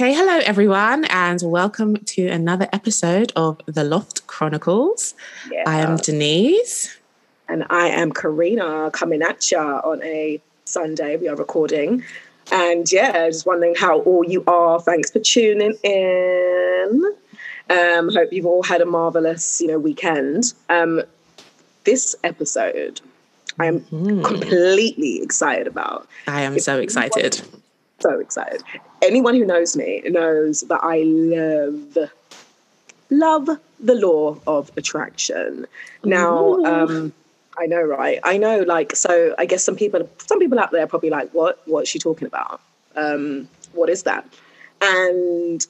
Okay, hello everyone, and welcome to another episode of The Loft Chronicles. Yeah. I am Denise. And I am Karina coming at you on a Sunday. We are recording. And yeah, just wondering how all you are. Thanks for tuning in. Um, hope you've all had a marvelous, you know, weekend. Um, this episode, I am completely excited about. I am so excited. So excited. Anyone who knows me knows that I love, love the law of attraction. Now, um, I know, right? I know, like, so I guess some people, some people out there are probably like, what, what's she talking about? Um, what is that? And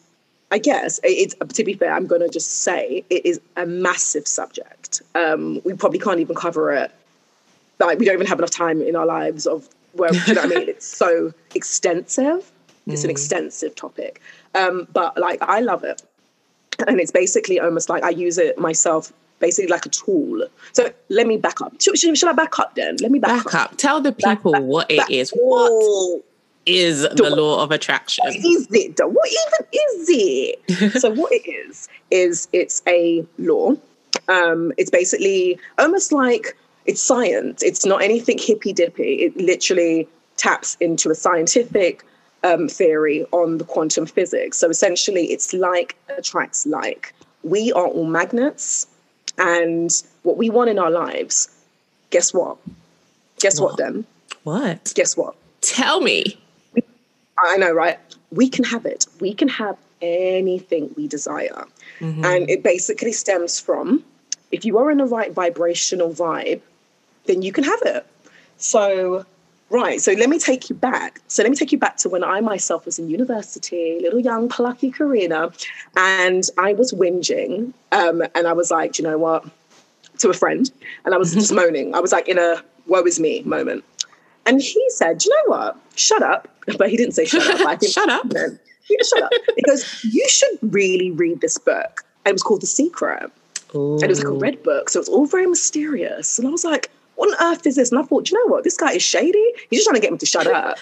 I guess it's, to be fair, I'm going to just say it is a massive subject. Um, we probably can't even cover it. Like, we don't even have enough time in our lives of where, do you know what I mean? It's so extensive. It's an extensive topic. Um, but like, I love it. And it's basically almost like I use it myself, basically like a tool. So let me back up. Should, should, should I back up then? Let me back, Back up. Tell the people back- what it back- is. What is the Don't- law of attraction? what is it? What even is it? so what it is is it's a law. Um, it's basically almost like it's science. It's not anything hippy dippy. It literally taps into a scientific um, theory on the quantum physics. So essentially, it's like attracts like. We are all magnets, and what we want in our lives. Guess what? Guess what? What? Then What? guess what? Tell me. I know, right? We can have it. We can have anything we desire. Mm-hmm. And it basically stems from if you are in the right vibrational vibe, then you can have it. So, right. So let me take you back. So let me take you back to when I myself was in university, little young plucky Karina, and I was whinging. Um, and I was like, you know what? To a friend. And I was just moaning. I was like in a woe is me moment. And he said, you know what? Shut up. But he didn't say shut up. I think Shut up. No, shut up. He goes, You should really read this book. And it was called The Secret. And it was like a red book. So it was all very mysterious. And I was like, What on earth is this? And I thought, "Do you know what? This guy is shady. He's just trying to get me to shut up.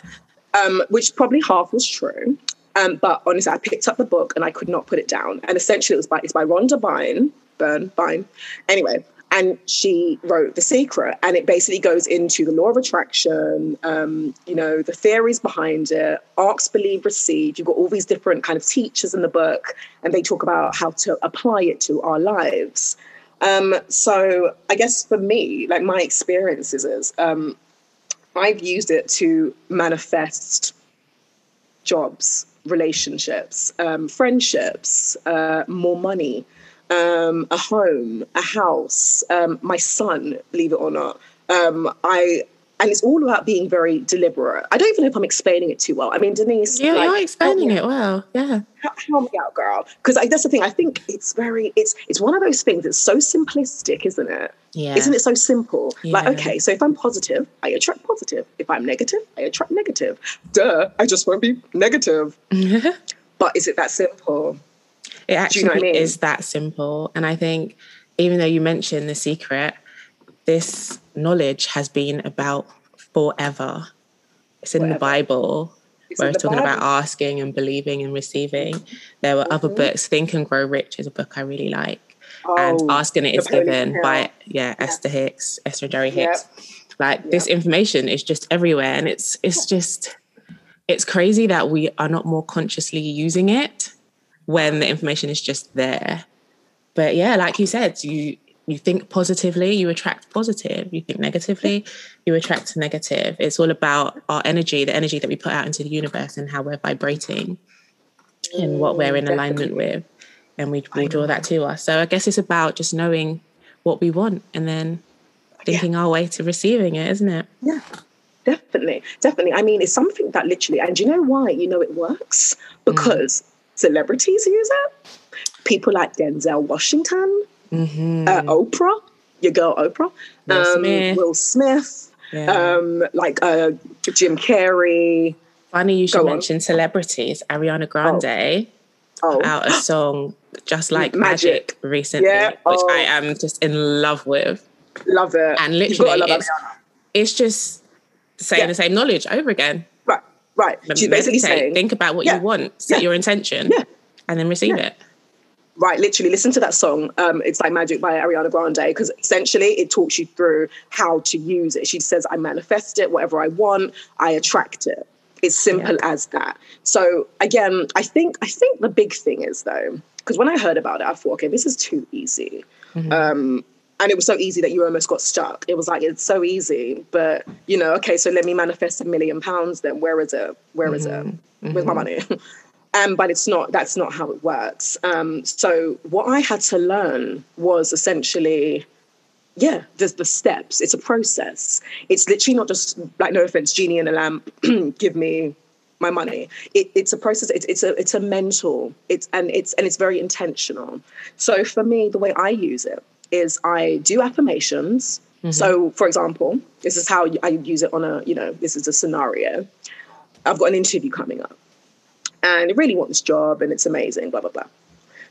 Um, which probably half was true. Um, but honestly, I picked up the book and I could not put it down. And essentially, it was by it's by Rhonda Byrne, Byrne, Byrne. Anyway, and she wrote The Secret, and it basically goes into the law of attraction, um, you know, the theories behind it, ask, believe, receive. You've got all these different kind of teachers in the book, and they talk about how to apply it to our lives. Um, so I guess for me, like my experiences is um, I've used it to manifest jobs, relationships, um, friendships, uh, more money, um, a home, a house, um, my son, believe it or not. Um, I and it's all about being very deliberate. I don't even know if I'm explaining it too well. I mean, Denise, Yeah, like, you're explaining it well. Yeah. help me out, girl. Because that's the thing. I think it's very, it's it's one of those things. It's so simplistic, isn't it? Yeah. Isn't it so simple? Yeah. Like, okay, so if I'm positive, I attract positive. If I'm negative, I attract negative. Duh, I just won't be negative. But is it that simple? It actually you know I mean? is that simple. And I think even though you mentioned the secret, this knowledge has been about forever. It's in the Bible. It's where it's talking about asking and believing and receiving. There were other Mhm. books. Think and Grow Rich is a book I really like. and Oh, Asking It Is Given Hill. by yeah, Esther Hicks, Esther and Jerry Yep. Hicks. Like this information is just everywhere. And it's it's just it's crazy that we are not more consciously using it when the information is just there. But yeah, like you said, you you think positively, you attract positive. You think negatively, you attract negative. It's all about our energy, the energy that we put out into the universe and how we're vibrating and what we're in Mm, alignment with. And we will draw that to us. So I guess it's about just knowing what we want and then thinking our way to receiving it, isn't it? Yeah, definitely, definitely. I mean, it's something that literally, and you know why? You know, it works because celebrities use it. People like Denzel Washington, Mm-hmm. uh, Oprah, your girl Oprah, Will um, Smith. Will Smith, yeah. um, like uh, Jim Carrey. Funny you should go on. mention celebrities. Ariana Grande Oh, put out a song just like Magic. Magic, recently, Yeah. which Oh. I am just in love with. love it. And literally, love it's, it's just saying Yeah. the same knowledge over again. Right, Right. She's basically saying, think about what you want, set your intention, and then receive it. Right, literally listen to that song. Um, it's like Magic by Ariana Grande because essentially it talks you through how to use it. She says, I manifest it, whatever I want, I attract it. It's simple as that. So again, I think I think the big thing is though, because when I heard about it, I thought, okay, this is too easy. Um, and it was so easy that you almost got stuck. It was like it's so easy, but you know, okay, so let me manifest a million pounds. Then where is it? Where is it? Where's my money? um, but it's not. That's not how it works. Um, so what I had to learn was essentially, yeah, there's the steps. It's a process. It's literally not just like no offense, genie in a lamp, give me my money. It, it's a process. It's, it's a it's a mental. It's and it's and it's very intentional. So for me, the way I use it is I do affirmations. So for example, this is how I use it on a you know this is a scenario. I've got an interview coming up, and I really want this job, and it's amazing. Blah blah blah.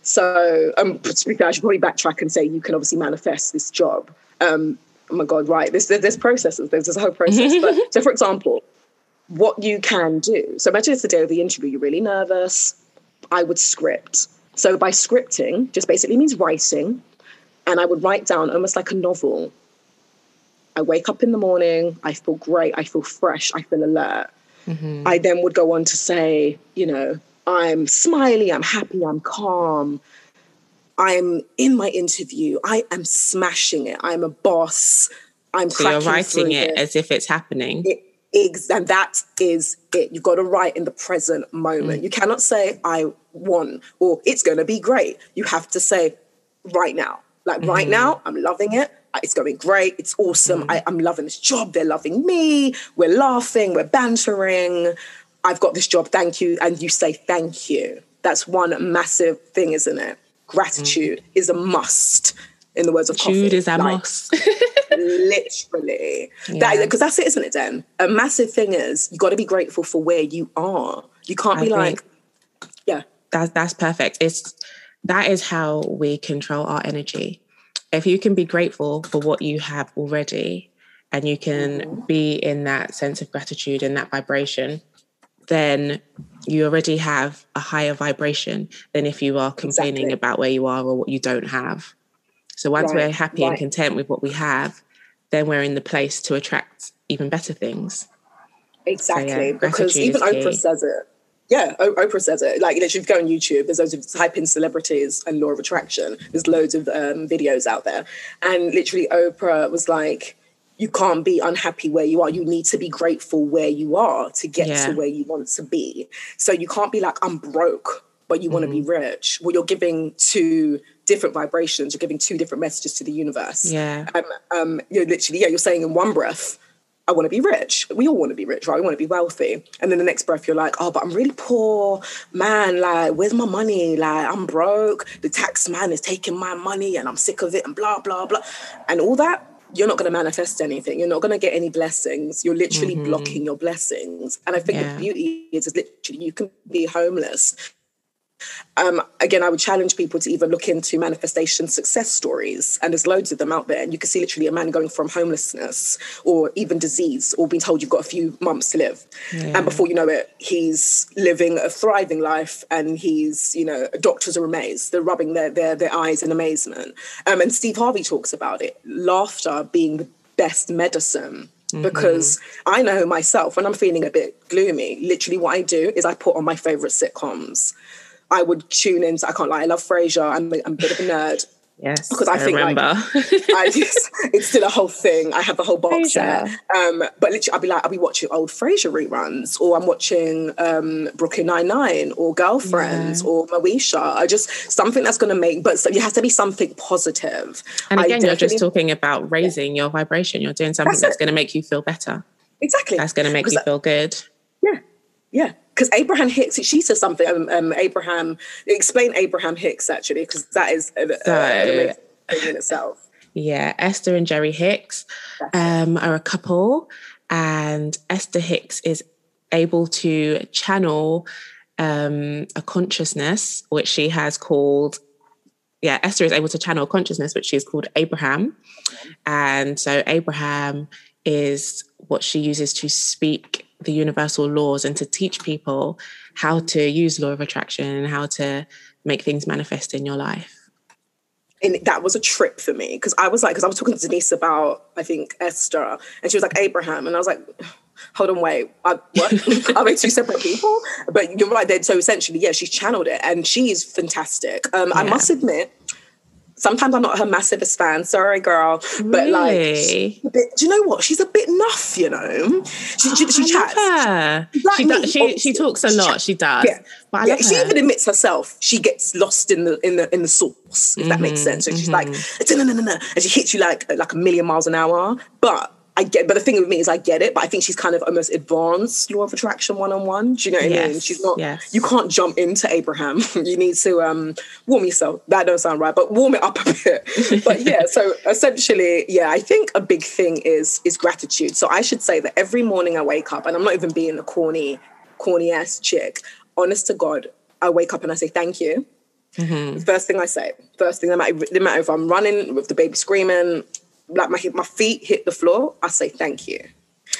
So um, to be fair, I should probably backtrack and say you can obviously manifest this job. Um, oh my god, right? There's there's processes. There's this whole process. but so for example, what you can do. So imagine it's the day of the interview. You're really nervous. I would script. So by scripting, just basically means writing, and I would write down almost like a novel. I wake up in the morning. I feel great. I feel fresh. I feel alert. Mm-hmm. I then would go on to say, you know, I'm smiley, I'm happy, I'm calm. I'm in my interview. I am smashing it. I'm a boss. I'm So you're writing through it as if it's happening. It, ex- and that is it. You've got to write in the present moment. Mm. You cannot say, I won or it's going to be great. You have to say, right now. Like, right mm-hmm. now, I'm loving it. Uh, it's going great. It's awesome. Mm. I, I'm loving this job. They're loving me. We're laughing. We're bantering. I've got this job. Thank you. And you say, thank you. That's one massive thing, isn't it? Gratitude mm. is a must, in the words of Jude is a Like, must. literally Yeah. because that's it isn't it then a massive thing is you got to be grateful for where you are you can't I be like yeah that's that's perfect. It's that is how we control our energy. If you can be grateful for what you have already and you can Mm-hmm. be in that sense of gratitude and that vibration, then you already have a higher vibration than if you are complaining Exactly. about where you are or what you don't have. So once Right, we're happy and content with what we have, then we're in the place to attract even better things. exactly yeah, because even oprah says it yeah oprah says it like literally if you go on youtube there's loads of type in celebrities and law of attraction there's loads of um, videos out there and literally oprah was like you can't be unhappy where you are. You need to be grateful where you are to get Yeah. to where you want to be. So you can't be like, I'm broke, but you want to be Mm-hmm. rich. Well, you're giving two different vibrations. You're giving two different messages to the universe. Yeah. Um, um, you're literally, yeah, you're saying in one breath, I want to be rich. We all want to be rich, right? We want to be wealthy. And then the next breath, you're like, oh, but I'm really poor. Man, like, where's my money? Like, I'm broke. The tax man is taking my money and I'm sick of it and blah, blah, blah. And all that, you're not going to manifest anything. You're not going to get any blessings. You're literally mm-hmm. blocking your blessings. And I think Yeah. the beauty is, is literally you can be homeless um, again, I would challenge people to either look into manifestation success stories, and there's loads of them out there. And you can see literally a man going from homelessness or even disease, or being told you've got a few months to live, and before you know it, he's living a thriving life, and he's, you know, doctors are amazed. They're rubbing their their, their eyes in amazement. Um, and Steve Harvey talks about it, laughter being the best medicine. Because I know myself when I'm feeling a bit gloomy, literally what I do is I put on my favorite sitcoms. I would tune in. I can't lie. I love Frasier. I'm, I'm a bit of a nerd. Yes. Because I think, like. I just, it's still a whole thing. I have the whole box set. Um, but literally, I'll be like, I'll be watching old Frasier reruns, or I'm watching um, Brooklyn Nine Nine, or Girlfriends, or Moesha. I just something that's going to make. But so, it has to be something positive. and I again, you're just talking about raising your vibration. You're doing something That's that's, going to make you feel better. exactly. That's going to make you feel good. Yeah, yeah. Because Abraham Hicks, she says something. Um, um, Abraham, explain Abraham Hicks actually, because that is a, a- So- thing in itself. Yeah, Esther and Jerry Hicks um, are a couple, and Esther Hicks is able to channel um, a consciousness which she has called. Yeah, Esther is able to channel a consciousness which she has called Abraham, and so Abraham is what she uses to speak the universal laws and to teach people how to use law of attraction and how to make things manifest in your life and that was a trip for me because I was like, because I was talking to Denise about, I think Esther, and she was like Abraham, and I was like, hold on, wait, I, what? Are they two separate people? But you're right. Then, so essentially, yeah, she's channeled it, and she's fantastic. Um, yeah. I must admit, sometimes I'm not her massivest fan. Sorry, girl, but really? like, bit, do you know what? She's a bit nuff. You know, she, she, she chats. Her. Like she, me, does, she, she talks a lot. She does. Yeah. yeah she even admits herself she gets lost in the in the in the source. If mm-hmm, that makes mm-hmm, sense. So she's mm-hmm. like, no, no, no, no, and she hits you like like a million miles an hour, but I get, but the thing with me is I get it, but I think she's kind of almost advanced law of attraction one on one. Do you know what yes, I mean? She's not. Yes. You can't jump into Abraham. you need to um, warm yourself. That don't sound right, but warm it up a bit. but yeah, so essentially, yeah, I think a big thing is is gratitude. So I should say that every morning I wake up, and I'm not even being a corny, corny ass chick. Honest to God, I wake up and I say thank you. Mm-hmm. First thing I say, first thing, no matter, no matter if I'm running with the baby screaming, like my my feet hit the floor, I say thank you.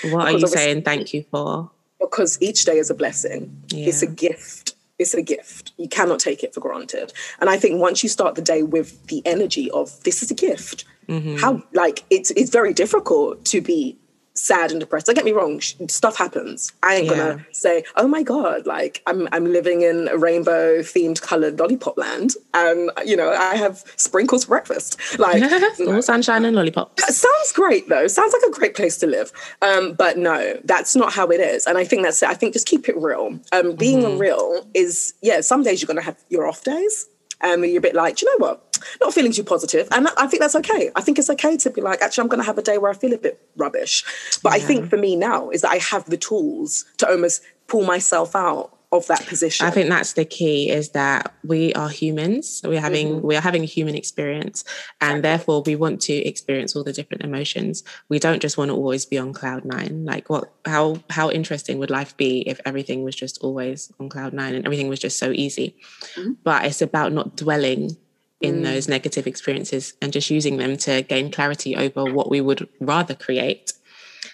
What because are you saying thank you for? Because each day is a blessing. Yeah. It's a gift. It's a gift. You cannot take it for granted. And I think once you start the day with the energy of this is a gift, mm-hmm. how like it's it's very difficult to be sad and depressed. Don't get me wrong, stuff happens. I ain't yeah. gonna say, "Oh my god, like I'm I'm living in a rainbow themed colored lollipop land, and you know I have sprinkles for breakfast." Like all sunshine and lollipops. Sounds great though. Sounds like a great place to live. Um, but no, that's not how it is. And I think that's it. I think just keep it real. Um, being mm-hmm. real is yeah. Some days you're gonna have your off days. Um, you're a bit like, you know what? Not feeling too positive. And i think that's okay. I think it's okay to be like actually i'm going to have a day where i feel a bit rubbish. But yeah. i think for me now is that i have the tools to almost pull myself out of that position. I think that's the key is that we are humans. We're having mm-hmm. we are having a human experience and therefore we want to experience all the different emotions. We don't just want to always be on cloud nine. Like what how how interesting would life be if everything was just always on cloud nine and everything was just so easy? Mm-hmm. but it's about not dwelling in mm. those negative experiences and just using them to gain clarity over what we would rather create.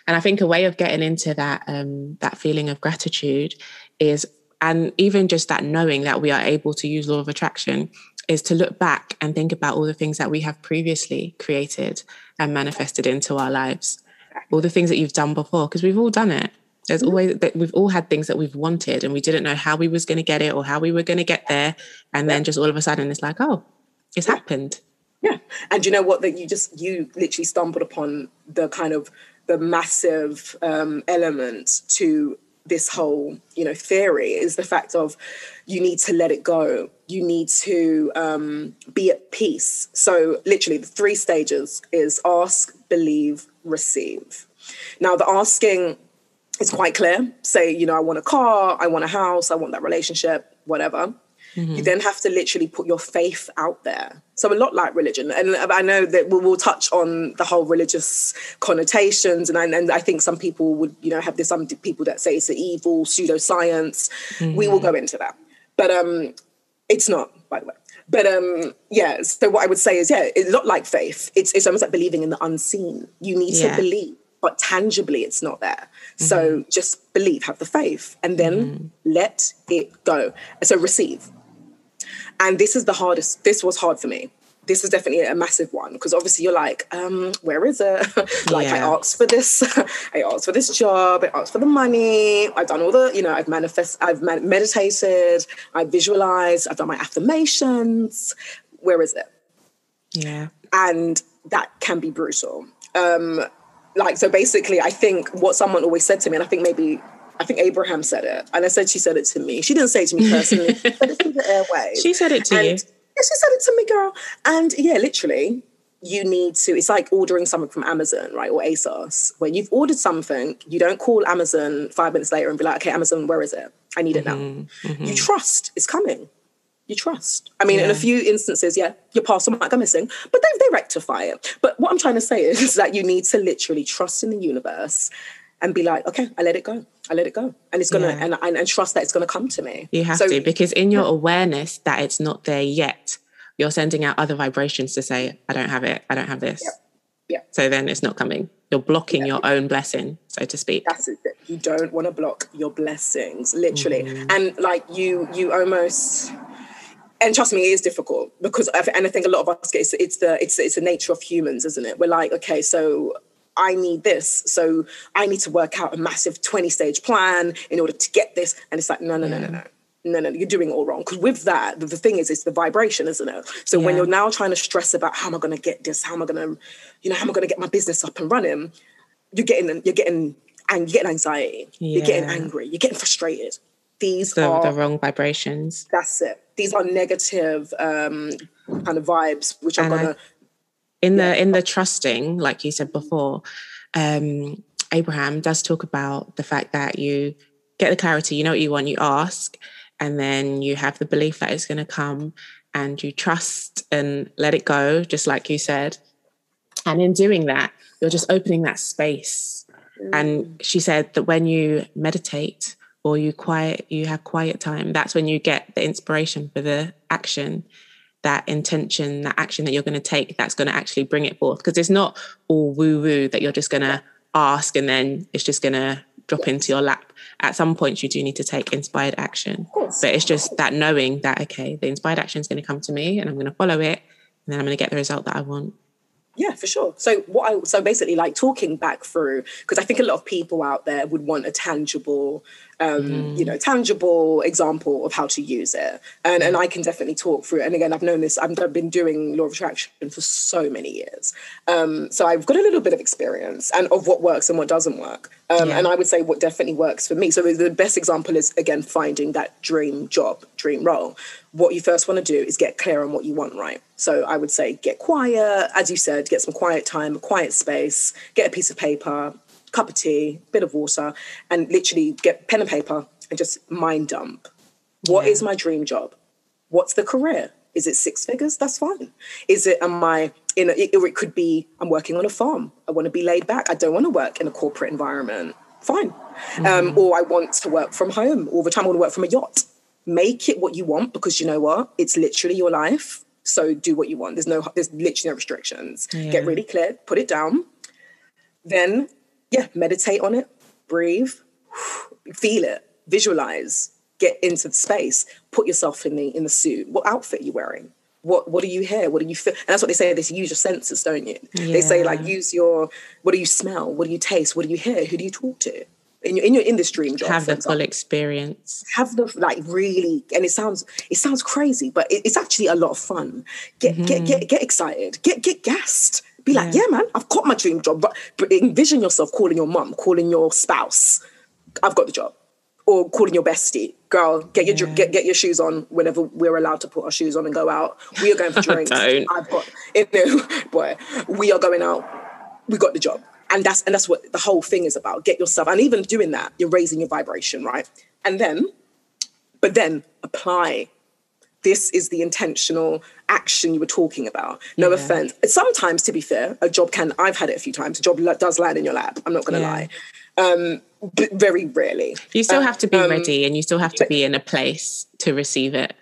And I think a way of getting into that um, that feeling of gratitude is, and even just that knowing that we are able to use law of attraction, is to look back and think about all the things that we have previously created and manifested into our lives, all the things that you've done before, because we've all done it. There's mm-hmm. always that we've all had things that we've wanted and we didn't know how we was going to get it or how we were going to get there, and then just all of a sudden it's like, oh, it's yeah. happened. Yeah. And you know what? That you just, you literally stumbled upon the kind of the massive um, element to this whole you know theory is the fact of you need to let it go you need to um, be at peace so literally the three stages is ask believe receive now the asking is quite clear say you know i want a car i want a house i want that relationship whatever Mm-hmm. You then have to literally put your faith out there. So a lot like religion, and I know that we'll, we'll touch on the whole religious connotations, and I, and I think some people would, you know, have this. Some people that say it's an evil pseudoscience. Mm-hmm. We will go into that, but um, it's not, by the way. But um, yeah. So what I would say is, yeah, it's not like faith. It's it's almost like believing in the unseen. You need yeah. to believe but tangibly it's not there. Mm-hmm. So just believe, have the faith, and then mm-hmm. let it go. So receive. And this is the hardest, this was hard for me. This is definitely a massive one because obviously you're like, um, where is it? like yeah. I asked for this, I asked for this job, I asked for the money, I've done all the, you know, I've manifest, I've meditated, I've visualized, I've done my affirmations. Where is it? Yeah. And that can be brutal. Um, like so basically I think what someone always said to me, and I think maybe I think Abraham said it, and I said she said it to me. She didn't say it to me personally, but it's in the airways. She said it to and, you. Yeah, she said it to me, girl. And yeah, literally, you need to. It's like ordering something from Amazon, right, or ASOS. When you've ordered something, you don't call Amazon five minutes later and be like, "Okay, Amazon, where is it? I need it now." Mm-hmm. mm-hmm. You trust it's coming. You trust. I mean, yeah. in a few instances, yeah, your parcel might go missing, but they they rectify it. But what I'm trying to say is that you need to literally trust in the universe and be like, okay, I let it go. I let it go. And it's gonna yeah. and, and, and trust that it's gonna come to me. You have so, to, because in your yeah. awareness that it's not there yet, you're sending out other vibrations to say, I don't have it, I don't have this. Yeah. yeah. So then it's not coming. You're blocking your own blessing, so to speak. That's it. You don't want to block your blessings, literally. Mm-hmm. And like you, you almost and trust me, it is difficult because, and I think a lot of us, it's, it's the it's it's the nature of humans, isn't it? We're like, okay, so I need this, so I need to work out a massive twenty stage plan in order to get this, and it's like, no, no, no, no, no. No, no, you're doing it all wrong. Because with that, the, the, thing is, it's the vibration, isn't it? So yeah. when you're now trying to stress about how am I going to get this, how am I going to, you know, how am I going to get my business up and running, you're getting, you're getting, and you're getting anxiety, yeah. you're getting angry, you're getting frustrated. These the, are the wrong vibrations. That's it these are negative um, kind of vibes, which are gonna. In the in the trusting, like you said before, um, Abraham does talk about the fact that you get the clarity, you know what you want, you ask, and then you have the belief that it's going to come, and you trust and let it go, just like you said. And in doing that, you're just opening that space. Mm. And she said that when you meditate, or you quiet you have quiet time that's when you get the inspiration for the action that intention that action that you're going to take that's going to actually bring it forth. Because it's not all woo woo that you're just going to ask and then it's just going to drop into your lap. At some points you do need to take inspired action. But it's just that knowing that okay the inspired action is going to come to me and i'm going to follow it and then i'm going to get the result that i want. Yeah, for sure. So what I so basically like talking back through because I think a lot of people out there would want a tangible um, mm. you know, tangible example of how to use it. And, mm. and I can definitely talk through it. And again, I've known this, I've been doing law of attraction for so many years. Um, so I've got a little bit of experience and of what works and what doesn't work. Um, yeah. And I would say what definitely works for me. So the best example is, again, finding that dream job, dream role. What you first want to do is get clear on what you want, right? So I would say get quiet, as you said, get some quiet time, a quiet space, get a piece of paper, cup of tea, bit of water, and literally get pen and paper and just mind dump. What yeah. is my dream job? What's the career? Is it six figures? That's fine. Is it, am I in a, or it could be, I'm working on a farm. I want to be laid back. I don't want to work in a corporate environment. Fine. Mm-hmm. Um, or I want to work from home all the time. I want to work from a yacht. Make it what you want because you know what? It's literally your life. So do what you want. There's no, there's literally no restrictions. Yeah. Get really clear, put it down. Then yeah, meditate on it, breathe, feel it, visualize, get into the space, put yourself in the in the suit. What outfit are you wearing? What what do you hear? What do you feel? And that's what they say. They use your senses, don't you? Yeah. They say like use your what do you smell? What do you taste? What do you hear? Who do you talk to? In your in your in this dream job, have the full experience. Have the like really, and it sounds it sounds crazy, but it, it's actually a lot of fun. Get mm-hmm. get get get excited. Get get gassed be like, yeah. yeah, man, I've got my dream job. But, but envision yourself calling your mum, calling your spouse, I've got the job. Or calling your bestie, girl, get your yeah. get get your shoes on whenever we're allowed to put our shoes on and go out. We are going for drinks. I've got, you know, boy, we are going out. We got the job, and that's and that's what the whole thing is about. Get yourself, and even doing that, you're raising your vibration, right? And then, but then apply this is the intentional action you were talking about. No yeah. offense. Sometimes, to be fair, a job can, I've had it a few times, a job does land in your lap. I'm not going to yeah. lie. Um, but very rarely. You still um, have to be um, ready and you still have to be in a place to receive it.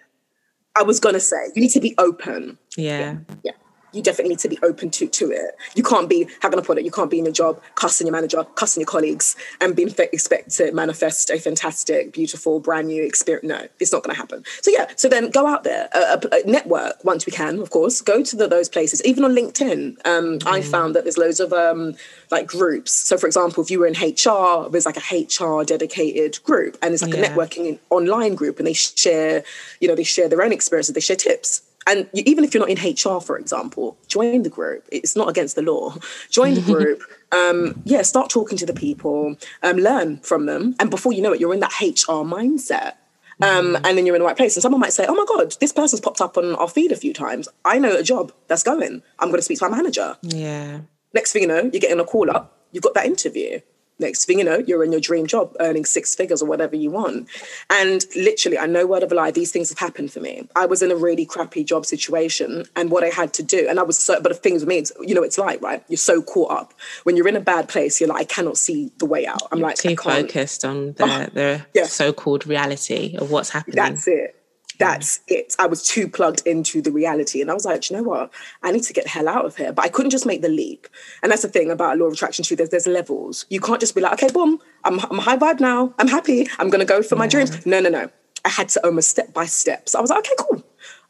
I was going to say, you need to be open. Yeah. Yeah. You definitely need to be open to to it. You can't be how can I put it? You can't be in a job cussing your manager, cussing your colleagues, and being expect to manifest a fantastic, beautiful, brand new experience. No, it's not going to happen. So yeah, so then go out there, uh, uh, network once we can, of course. Go to the, those places, even on LinkedIn. Um, mm. I found that there's loads of um, like groups. So for example, if you were in HR, there's like a HR dedicated group, and it's like yeah. a networking online group, and they share, you know, they share their own experiences, they share tips and even if you're not in HR, for example, join the group. It's not against the law. Join the group. um, yeah, start talking to the people, um, learn from them, and before you know it, you're in that HR mindset. Um, mm. and then you're in the right place. And someone might say, "Oh my God, this person's popped up on our feed a few times. I know a job that's going. I'm going to speak to my manager." Yeah. Next thing you know, you're getting a call up. You've got that interview. Next thing you know, you're in your dream job earning six figures or whatever you want. And literally, I know word of a lie, these things have happened for me. I was in a really crappy job situation and what I had to do, and I was so, but the things with me, you know, it's like, right? You're so caught up. When you're in a bad place, you're like, I cannot see the way out. I'm you're like, too focused on the, oh, the yeah. so called reality of what's happening. That's it That's it. I was too plugged into the reality. And I was like, you know what? I need to get the hell out of here. But I couldn't just make the leap. And that's the thing about law of attraction too. There's there's levels. You can't just be like, okay, boom, I'm I'm high vibe now. I'm happy. I'm gonna go for my dreams. No, no, no. I had to almost step by step. So I was like, okay, cool.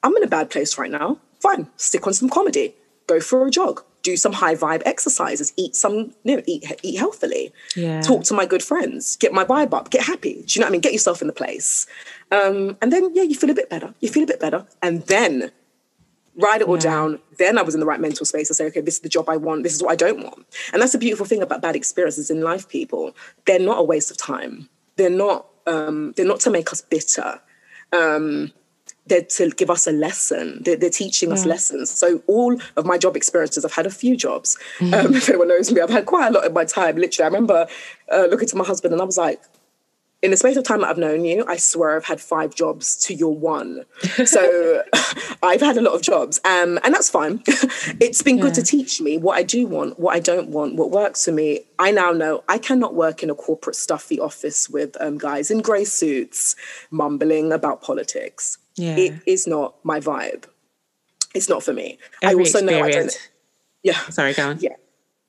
I'm in a bad place right now. Fine. Stick on some comedy. Go for a jog do some high vibe exercises, eat some, you know, eat, eat healthily, Yeah. talk to my good friends, get my vibe up, get happy. Do you know what I mean? Get yourself in the place. Um, and then, yeah, you feel a bit better. You feel a bit better. And then write it all down. Then I was in the right mental space to say, okay, this is the job I want. This is what I don't want. And that's the beautiful thing about bad experiences in life, people. They're not a waste of time. They're not, um, they're not to make us bitter. Um, they're to give us a lesson. They're, they're teaching us lessons. So all of my job experiences, I've had a few jobs. Um, if anyone knows me, I've had quite a lot in my time. Literally, I remember uh, looking to my husband and I was like, in the space of time that I've known you, I swear I've had five jobs to your one. So I've had a lot of jobs, um, and that's fine. it's been good to teach me what I do want, what I don't want, what works for me. I now know I cannot work in a corporate stuffy office with um, guys in grey suits mumbling about politics. Yeah. It is not my vibe. It's not for me. Every I also know I don't. Yeah, Sorry, go on. yeah.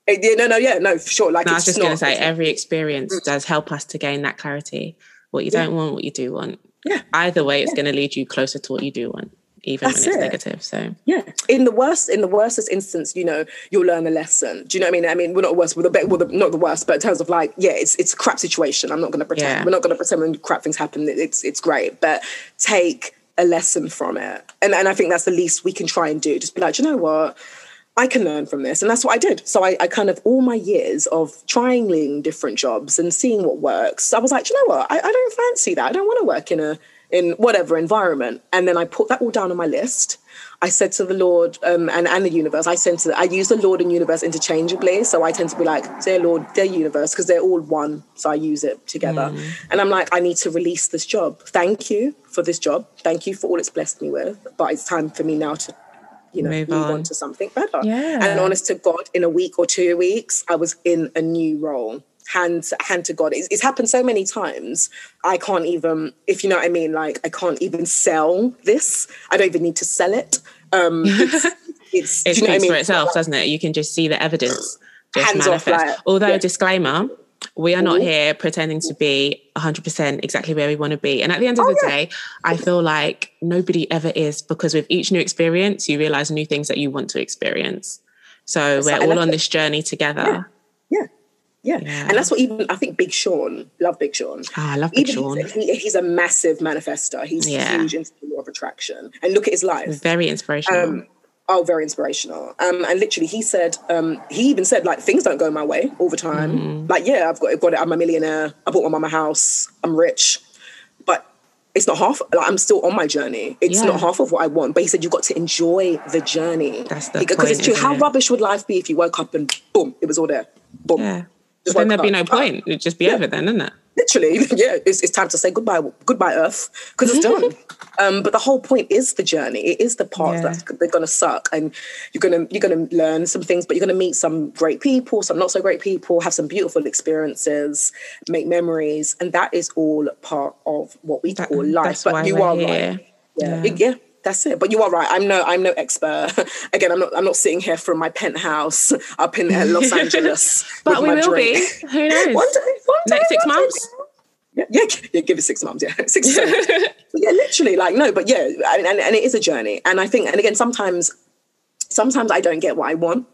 Yeah, no, no, yeah, no, for sure. Like No, I was just going to say, every experience mm. does help us to gain that clarity. What you Yeah. don't want, what you do want. Yeah. Either way, it's going to lead you closer to what you do want, even That's when it's it. negative. So, Yeah. In the worst, in the worstest instance, you know, you'll learn a lesson. Do you know what I mean? I mean, we're not worse. We're the be- well, the, not the worst, but in terms of like, yeah, it's it's a crap situation. I'm not going to pretend. Yeah. We're not going to pretend when crap things happen. It's it's great, but take a lesson from it, and and I think that's the least we can try and do. Just be like, you know what. I can learn from this. And that's what I did. So I, I kind of, all my years of trialing different jobs and seeing what works, I was like, you know what? I, I don't fancy that. I don't want to work in a, in whatever environment. And then I put that all down on my list. I said to the Lord um, and, and the universe, I sent to, I use the Lord and universe interchangeably. So I tend to be like, dear Lord, dear universe, because they're all one. So I use it together. And I'm like, I need to release this job. Thank you for this job. Thank you for all it's blessed me with. But it's time for me now to you know, Move move, on. on. to something better. Yeah. And honest to God, in a week or two weeks, I was in a new role. Hand, hand to God. It's, it's happened so many times. I can't even, if you know what I mean, like I can't even sell this. I don't even need to sell it. Um, it's, it's, it do you know I speaks mean? for itself, doesn't it? You can just see the evidence just Hands off, manifest. like, Although, yeah. disclaimer, we are not Mhm. here pretending to be 100% exactly where we want to be. And at the end of Oh, the yeah. day, I feel like nobody ever is because with each new experience, you realize new things that you want to experience. So we're all on it. this journey together. Yeah. Yeah. Yeah. And that's what even, I think Big Sean, love Big Sean. Ah, I love Big Even Sean. he's, he, he's a massive manifester. He's Yeah. huge into the law of attraction. And look at his life. Very inspirational. Um, oh, very inspirational. Um, and literally, he said, um, he even said, like, things don't go my way all the time. Mm-hmm. Like, yeah, I've got, I've got it. I'm a millionaire. I bought my mum a house. I'm rich. But it's not half, like, I'm still on my journey. It's Yeah. not half of what I want. But he said, you've got to enjoy the journey. That's the Because point, it's true. How it? rubbish would life be if you woke up and boom, it was all there? Boom. yeah. Just then there'd be no up. point. It'd just be Yeah. over then, isn't it? literally yeah it's, it's time to say goodbye goodbye earth because it's done um, but the whole point is the journey it is the part Yeah. that's they're gonna suck and you're gonna you're gonna learn some things but you're gonna meet some great people some not so great people have some beautiful experiences make memories and that is all part of what we That- call life that's but you are here. right yeah. Yeah. It- yeah that's it but you are right i'm no i'm no expert again i'm not i'm not sitting here from my penthouse up in uh, los angeles But we will drink. be. Who knows? one day one day Next six one day. months? Yeah, yeah, yeah, give it six months. Yeah, six. yeah, literally, like no, but yeah, and, and and it is a journey. And I think, and again, sometimes, sometimes I don't get what I want,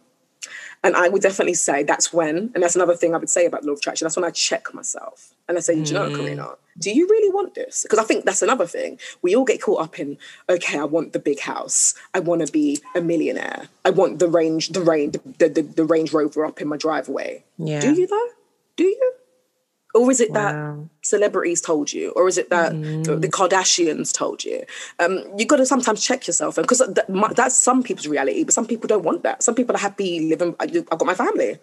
and I would definitely say that's when, and that's another thing I would say about law of attraction. That's when I check myself and I say, do you know, what, Karina, do you really want this? Because I think that's another thing. We all get caught up in, okay, I want the big house. I want to be a millionaire. I want the range, the range, the, the, the Range Rover up in my driveway. Yeah. Do you though? Do you? Or is it that Wow. celebrities told you, or is it that the Kardashians told you? Um, you got to sometimes check yourself, because that, that's some people's reality, but some people don't want that. Some people are happy living. I've got my family.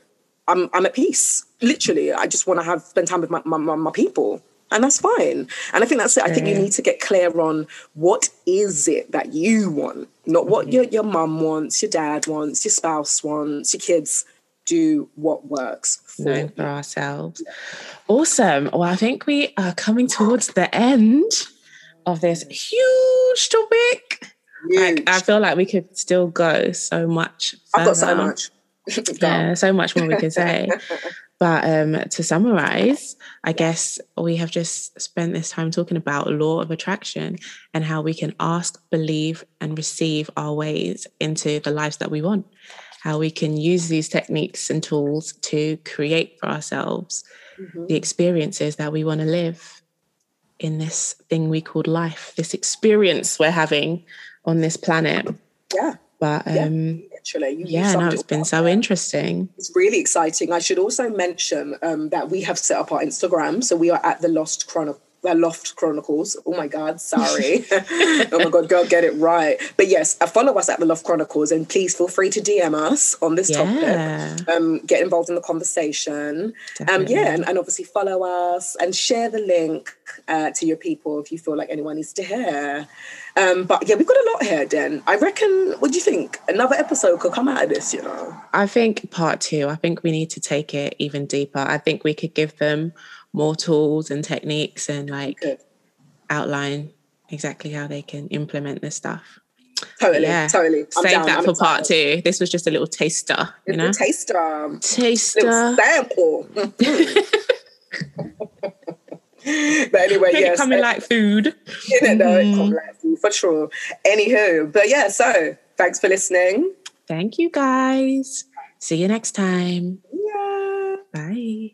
I'm I'm at peace. Literally, I just want to have spend time with my, my, my, people, and that's fine. And I think that's it. I think you need to get clear on what is it that you want, not what mm-hmm. your your mum wants, your dad wants, your spouse wants, your kids. Do what works for you. for ourselves. Awesome. Well, I think we are coming towards the end of this huge topic. Like, I feel like we could still go so much. Further. I've got so much. yeah, so much more we can say. But um, to summarize, I guess we have just spent this time talking about law of attraction and how we can ask, believe, and receive our ways into the lives that we want. How we can use these techniques and tools to create for ourselves mm-hmm. the experiences that we want to live in this thing we called life, this experience we're having on this planet. Yeah. But um, yeah, literally, you, yeah, no, it's been so there. interesting. It's really exciting. I should also mention um, that we have set up our Instagram, so we are at the Lost Chronicle uh, Loft Chronicles. Oh my God, sorry. oh my God, girl, get it right. But yes, follow us at the Loft Chronicles and please feel free to DM us on this yeah. topic. Um, get involved in the conversation. Um, yeah, and, and, obviously follow us and share the link uh, to your people if you feel like anyone needs to hear. Um, but yeah, we've got a lot here, Den. I reckon, what do you think? Another episode could come out of this, you know? I think part two, I think we need to take it even deeper. I think we could give them more tools and techniques and like Good. outline exactly how they can implement this stuff. Totally, yeah. totally. I'm Save down. that I'm for part two. This was just a little taster, you it's know. taster, taster, little sample. but anyway, yes, coming like food. You know, no, mm. like food for sure. Anywho, but yeah, so thanks for listening. Thank you, guys. See you next time. Yeah. Bye.